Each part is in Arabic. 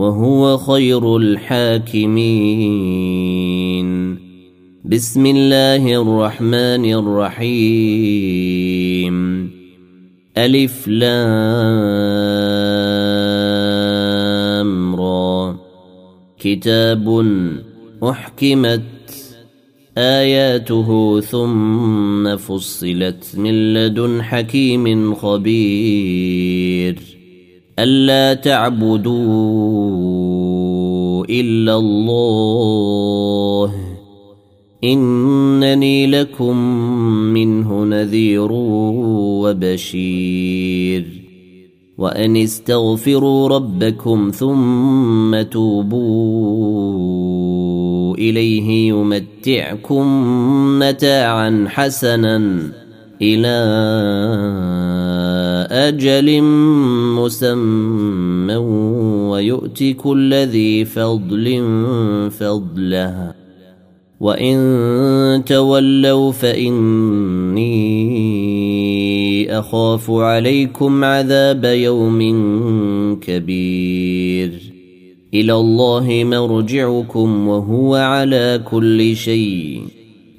وهو خير الحاكمين. بسم الله الرحمن الرحيم. ألف لام را. كتاب أحكمت آياته ثم فصلت من لدن حكيم خبير. ألا تعبدوا إلا الله. إنني لكم منه نذير وبشير. وأن استغفروا ربكم ثم توبوا إليه يمتعكم متاعا حسنا. إلى أجل مسمى ويؤتي كل ذي فضل فضله. وإن تولوا فإني أخاف عليكم عذاب يوم كبير. إلى الله مرجعكم وهو على كل شيء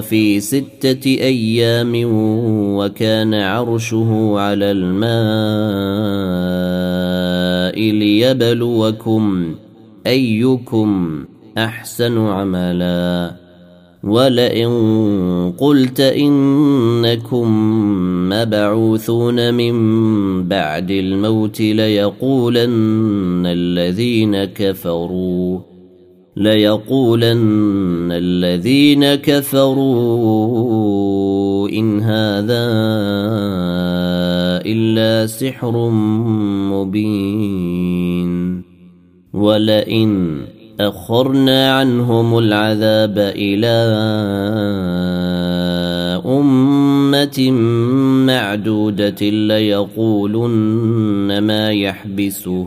في ستة أيام وكان عرشه على الماء ليبلوكم أيكم أحسن عملا. ولئن قلت إنكم مبعوثون من بعد الموت ليقولن الذين كفروا. ليقولن الذين كفروا إن هذا إلا سحر مبين ولئن أخرنا عنهم العذاب إلى أمة معدودة ليقولن ما يحبسه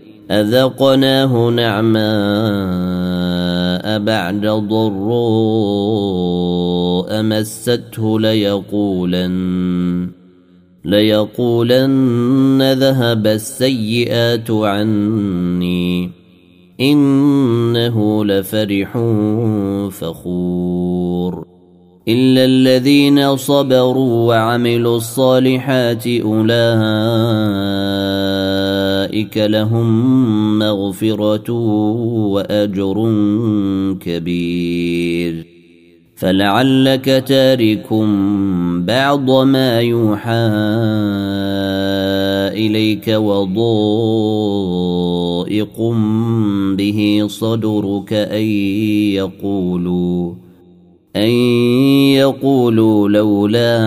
أذقناه نعماء بعد ضراء مسته ليقولن ليقولن ذهب السيئات عني إنه لفرح فخور. إلا الذين صبروا وعملوا الصالحات أولئك لهم مغفرة وأجر كبير. فلعلك تارك بعض ما يوحى إليك وضائق به صدرك أن يقولوا أن يقولوا لولا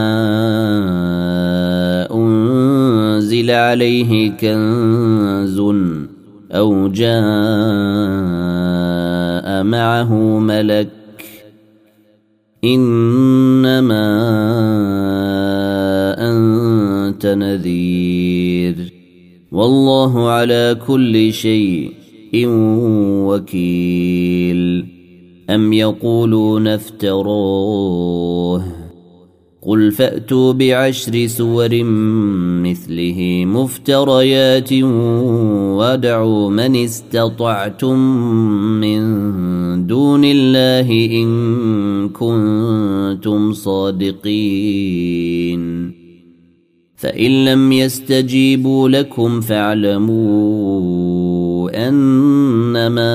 أنزل عليه كنز أو جاء معه ملك إنما أنت نذير والله على كل شيء وكيل أم يقولون افتروه قل فاتوا بعشر سور مثله مفتريات وادعوا من استطعتم من دون الله ان كنتم صادقين فان لم يستجيبوا لكم فاعلموا انما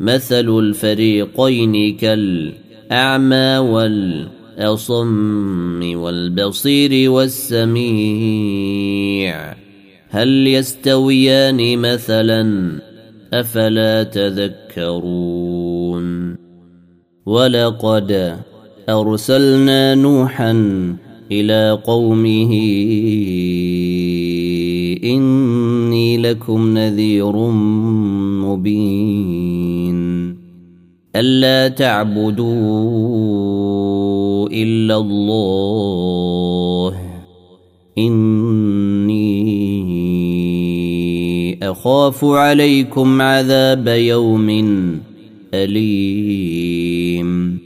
مثل الفريقين كالأعمى والأصم والبصير والسميع. هل يستويان مثلا؟ أفلا تذكرون. ولقد أرسلنا نوحا إلى قومه إني لكم نذير مبين. ألا تعبدوا إلا الله. إني أخاف عليكم عذاب يوم أليم.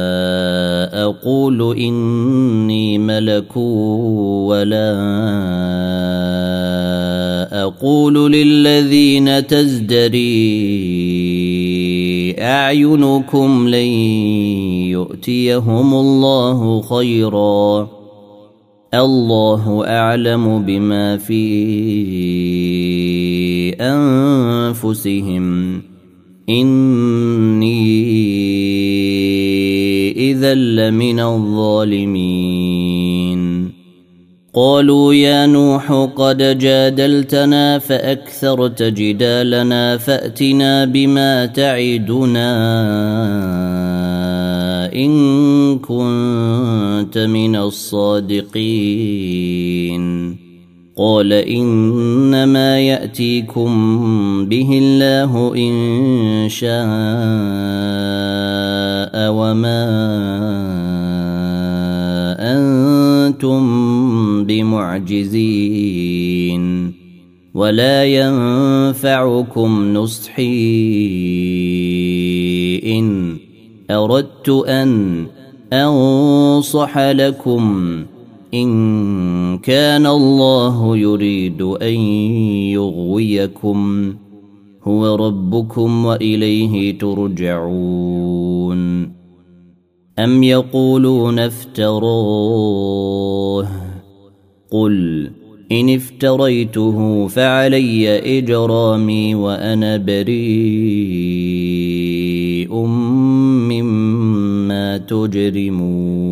أقول إني ملك ولا أقول للذين تزدري أعينكم لن يؤتيهم الله خيرا. الله أعلم بما في أنفسهم. إني إذا لمن الظالمين. قالوا يا نوح قد جادلتنا فأكثرت جدالنا فأتنا بما تعدنا إن كنت من الصادقين. قال إنما يأتيكم به الله إن شاء وما أنتم بمعجزين ولا ينفعكم نصحي إن أردت أن أنصح لكم إن كان الله يريد أن يغويكم هو ربكم وإليه ترجعون. أم يقولون افتراه؟ قل إن افتريته فعلي إجرامي وأنا بريء مما تجرمون.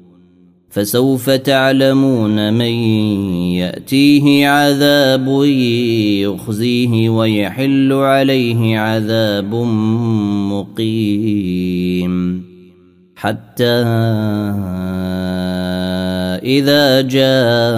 فسوف تعلمون من يأتيه عذاب يخزيه ويحل عليه عذاب مقيم. حتى إذا جاء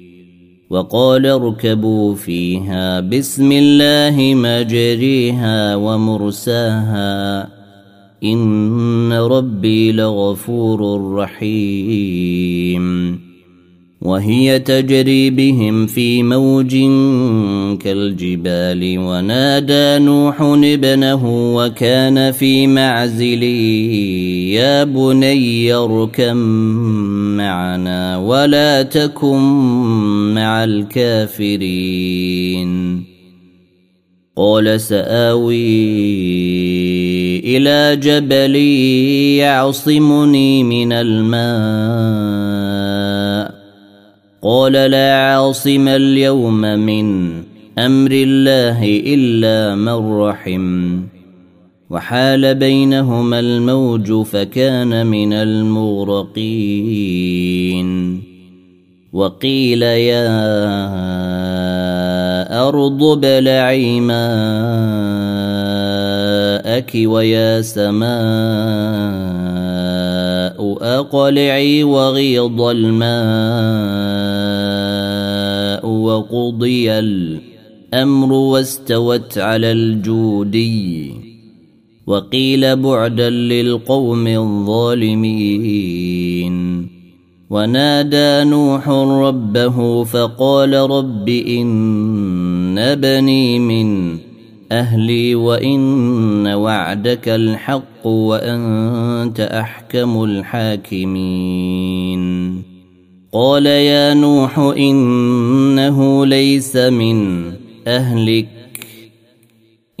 وقال اركبوا فيها. بسم الله مجريها ومرساها. إن ربي لغفور رحيم. وهي تجري بهم في موج كالجبال. ونادى نوح ابنه وكان في معزل يا بني اركم معنا ولا تكن مع الكافرين. قال سآوي إلى جبل يعصمني من الماء. قال لا عاصم اليوم من أمر الله إلا من رحم. وحال بينهما الموج فكان من المغرقين. وقيل يا أرض ابلعي ماءك ويا سماء أقلعي وغيض الماء وقضي الأمر واستوت على الجودي. وقيل بعدا للقوم الظالمين. ونادى نوح ربه فقال رب إن بني من أهلي وإن وعدك الحق وأنت أحكم الحاكمين. قال يا نوح إنه ليس من أهلك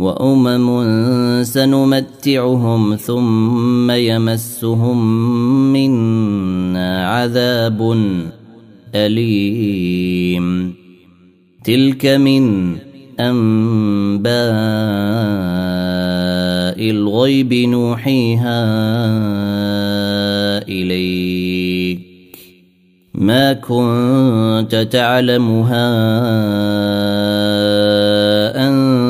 وأمم سنمتعهم ثم يمسهم منا عذاب أليم. تلك من أنباء الغيب نوحيها إليك. ما كنت تعلمها أنت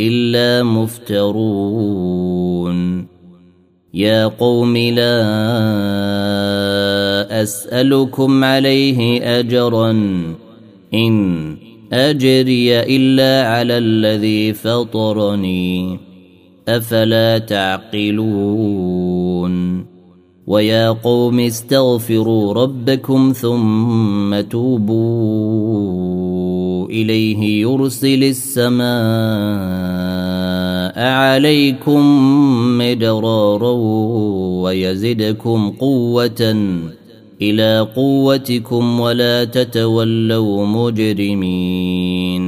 إلا مفترون. يا قوم لا أسألكم عليه أجرا. إن أجري إلا على الذي فطرني. أفلا تعقلون. ويا قوم استغفروا ربكم ثم توبوا. إليه يرسل السماء عليكم مدرارا ويزدكم قوة إلى قوتكم ولا تتولوا مجرمين.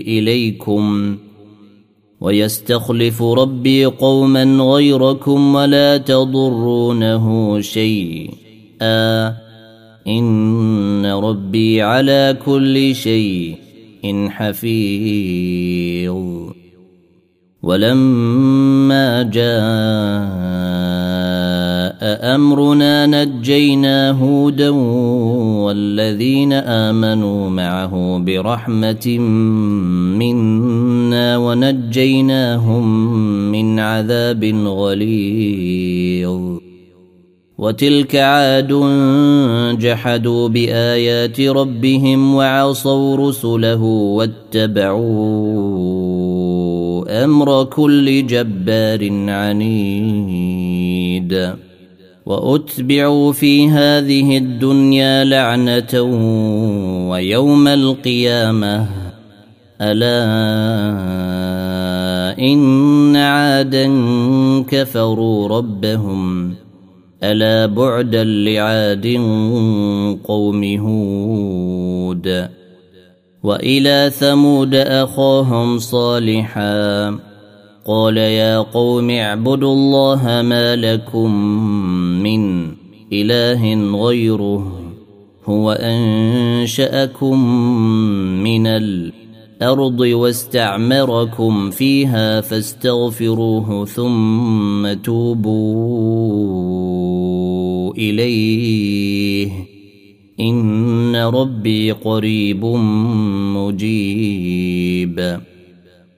إليكم ويستخلف ربي قوما غيركم ولا تضرونه شيئا. إن ربي على كل شيء حفيظ. ولما جاء أمرنا نجينا هودا والذين آمنوا معه برحمة منا ونجيناهم من عذاب غليظ وتلك عاد جحدوا بايات ربهم وعصوا رسله واتبعوا أمر كل جبار عنيد وأتبعوا في هذه الدنيا لعنة ويوم القيامة. ألا إن عادا كفروا ربهم. ألا بعدا لعاد قوم هود. وإلى ثمود أخاهم صالحا. قال يا قوم اعبدوا الله ما لكم من إله غيره هو أنشأكم من الأرض واستعمركم فيها فاستغفروه ثم توبوا إليه إن ربي قريب مجيب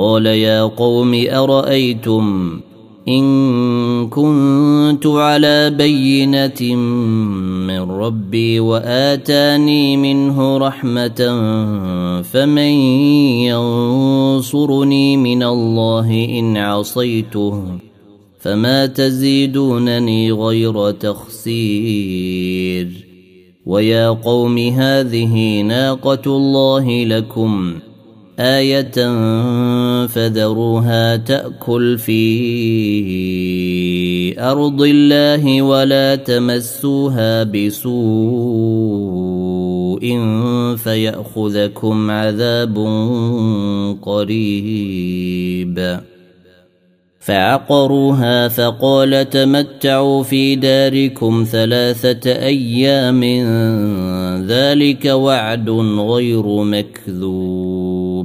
قال يا قوم أرأيتم إن كنت على بينة من ربي وآتاني منه رحمة فمن ينصرني من الله إن عصيته فما تزيدونني غير تخسير ويا قوم هذه ناقة الله لكم آية فذروها تأكل في أرض الله ولا تمسوها بسوء فيأخذكم عذاب قريب. فعقروها فقال تمتعوا في داركم ثلاثة أيام. ذلك وعد غير مكذوب.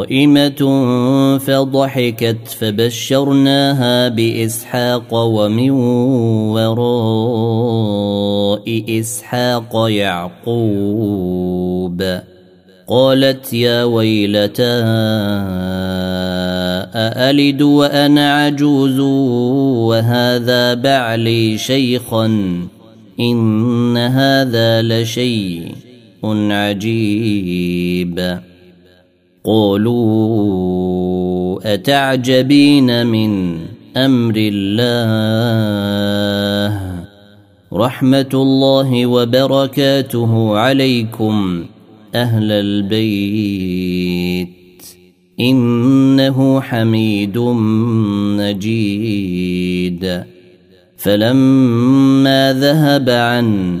قائمه فضحكت فبشرناها بإسحاق ومن وراء إسحاق يعقوب. قالت يا ويلتى أألد وأنا عجوز وهذا بعلي شيخا إن هذا لشيء عجيب. قولوا أتعجبين من أمر الله؟ رحمة الله وبركاته عليكم أهل البيت. إنه حميد مجيد. فلما ذهب عن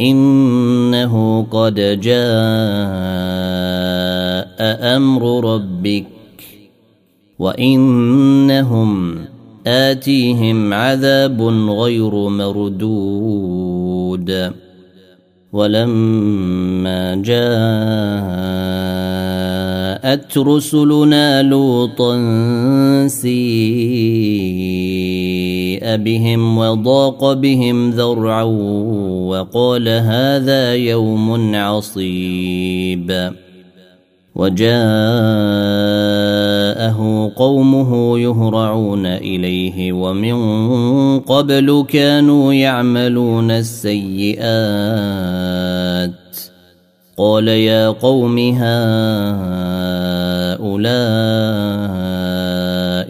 إنه قد جاء أمر ربك وإنهم آتيهم عذاب غير مردود. ولما جاءت رسلنا لوطا سيء بهم وضاق بهم ذرعا وقال هذا يوم عصيب. وجاءه قومه يهرعون إليه ومن قبل كانوا يعملون السيئات. قال يا قوم هؤلاء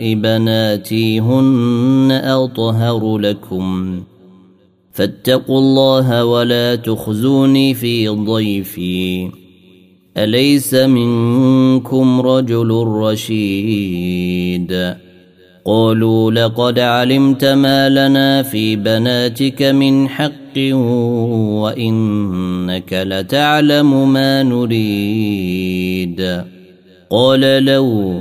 بناتي هن أطهر لكم. فاتقوا الله ولا تخزوني في ضيفي. أليس منكم رجل رشيد؟ قالوا لقد علمت ما لنا في بناتك من حق وإنك لتعلم ما نريد. قال لو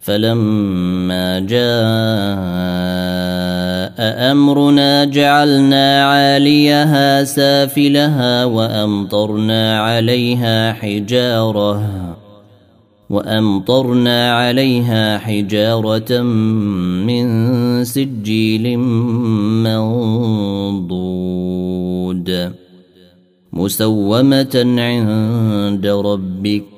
فلما جاء أمرنا جعلنا عاليها سافلها وأمطرنا عليها حجارة وأمطرنا عليها حجارة من سجيل منضود مسومة عند ربك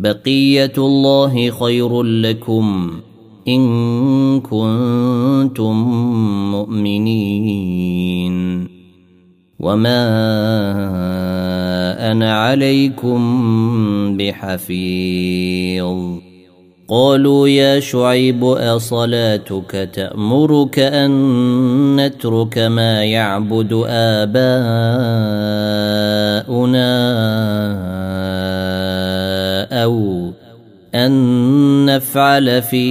بقية الله خير لكم إن كنتم مؤمنين. وما أنا عليكم بحفيظ. قالوا يا شعيب أصلاتك تأمرك أن نترك ما يعبد آباؤنا؟ أو أن نفعل في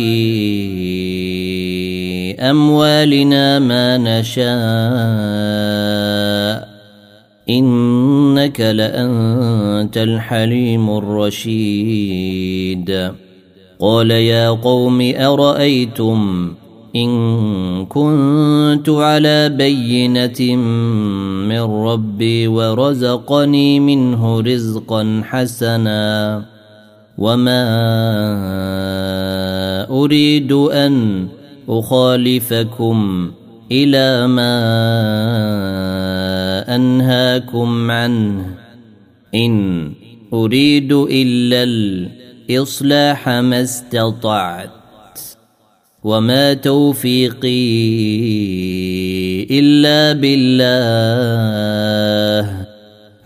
أموالنا ما نشاء إنك لأنت الحليم الرشيد. قال يا قوم أرأيتم إن كنت على بينة من ربي ورزقني منه رزقا حسنا وما اريد ان اخالفكم إلى ما انهاكم عنه ان اريد الا الاصلاح ما استطعت وما توفيقي الا بالله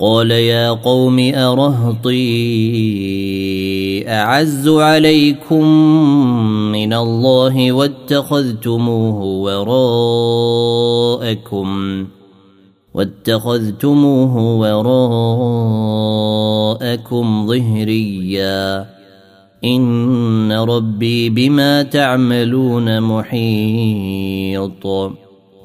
قال يا قوم أرهطي أعز عليكم من الله واتخذتموه وراءكم واتخذتموه وراءكم ظهريا إن ربي بما تعملون محيط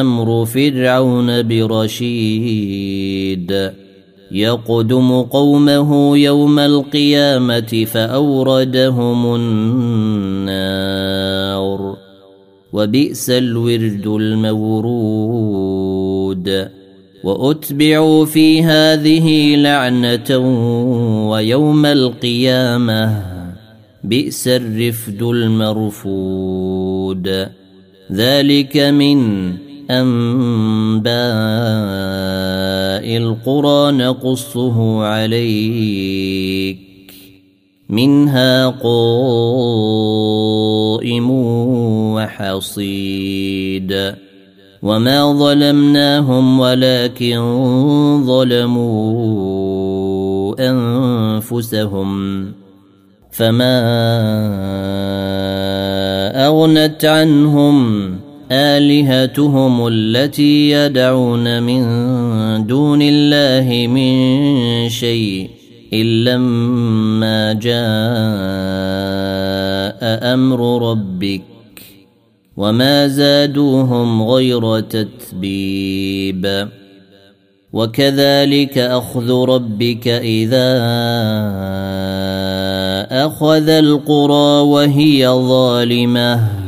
أمر فرعون برشيد. يقدم قومه يوم القيامة فأوردهم النار. وبئس الورد المورود. وأتبعوا في هذه لعنة ويوم القيامة بئس الرفد المرفود. ذلك من انباء القرى نقصه عليك منها قائم وحصيد وما ظلمناهم ولكن ظلموا أنفسهم فما أغنت عنهم آلهتهم التي يدعون من دون الله من شيء الا لما جاء أمر ربك وما زادوهم غير تتبيب. وكذلك أخذ ربك إذا أخذ القرى وهي ظالمة.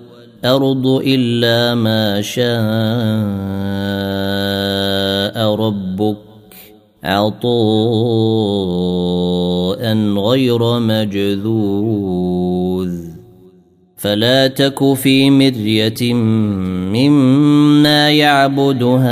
الا ما شاء ربك عطاء غير مجذوذ فلا تك في مريه مما يعبد هؤلاء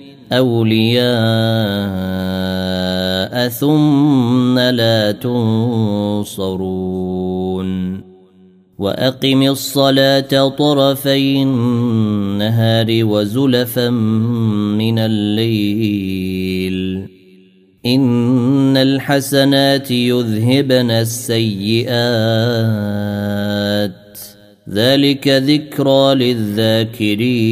اولياء ثم لا تنصرون واقم الصلاه طرفي النهار وزلفا من الليل ان الحسنات يذهبن السيئات ذلك ذكرى للذاكرين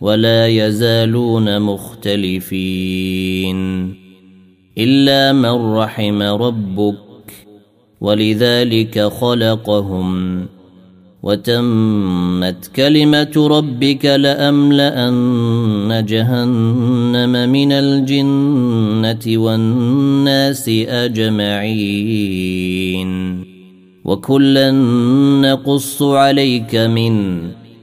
ولا يزالون مختلفين إلا من رحم ربك ولذلك خلقهم وتمت كلمة ربك لأملأن جهنم من الجنة والناس أجمعين وكلا نقص عليك من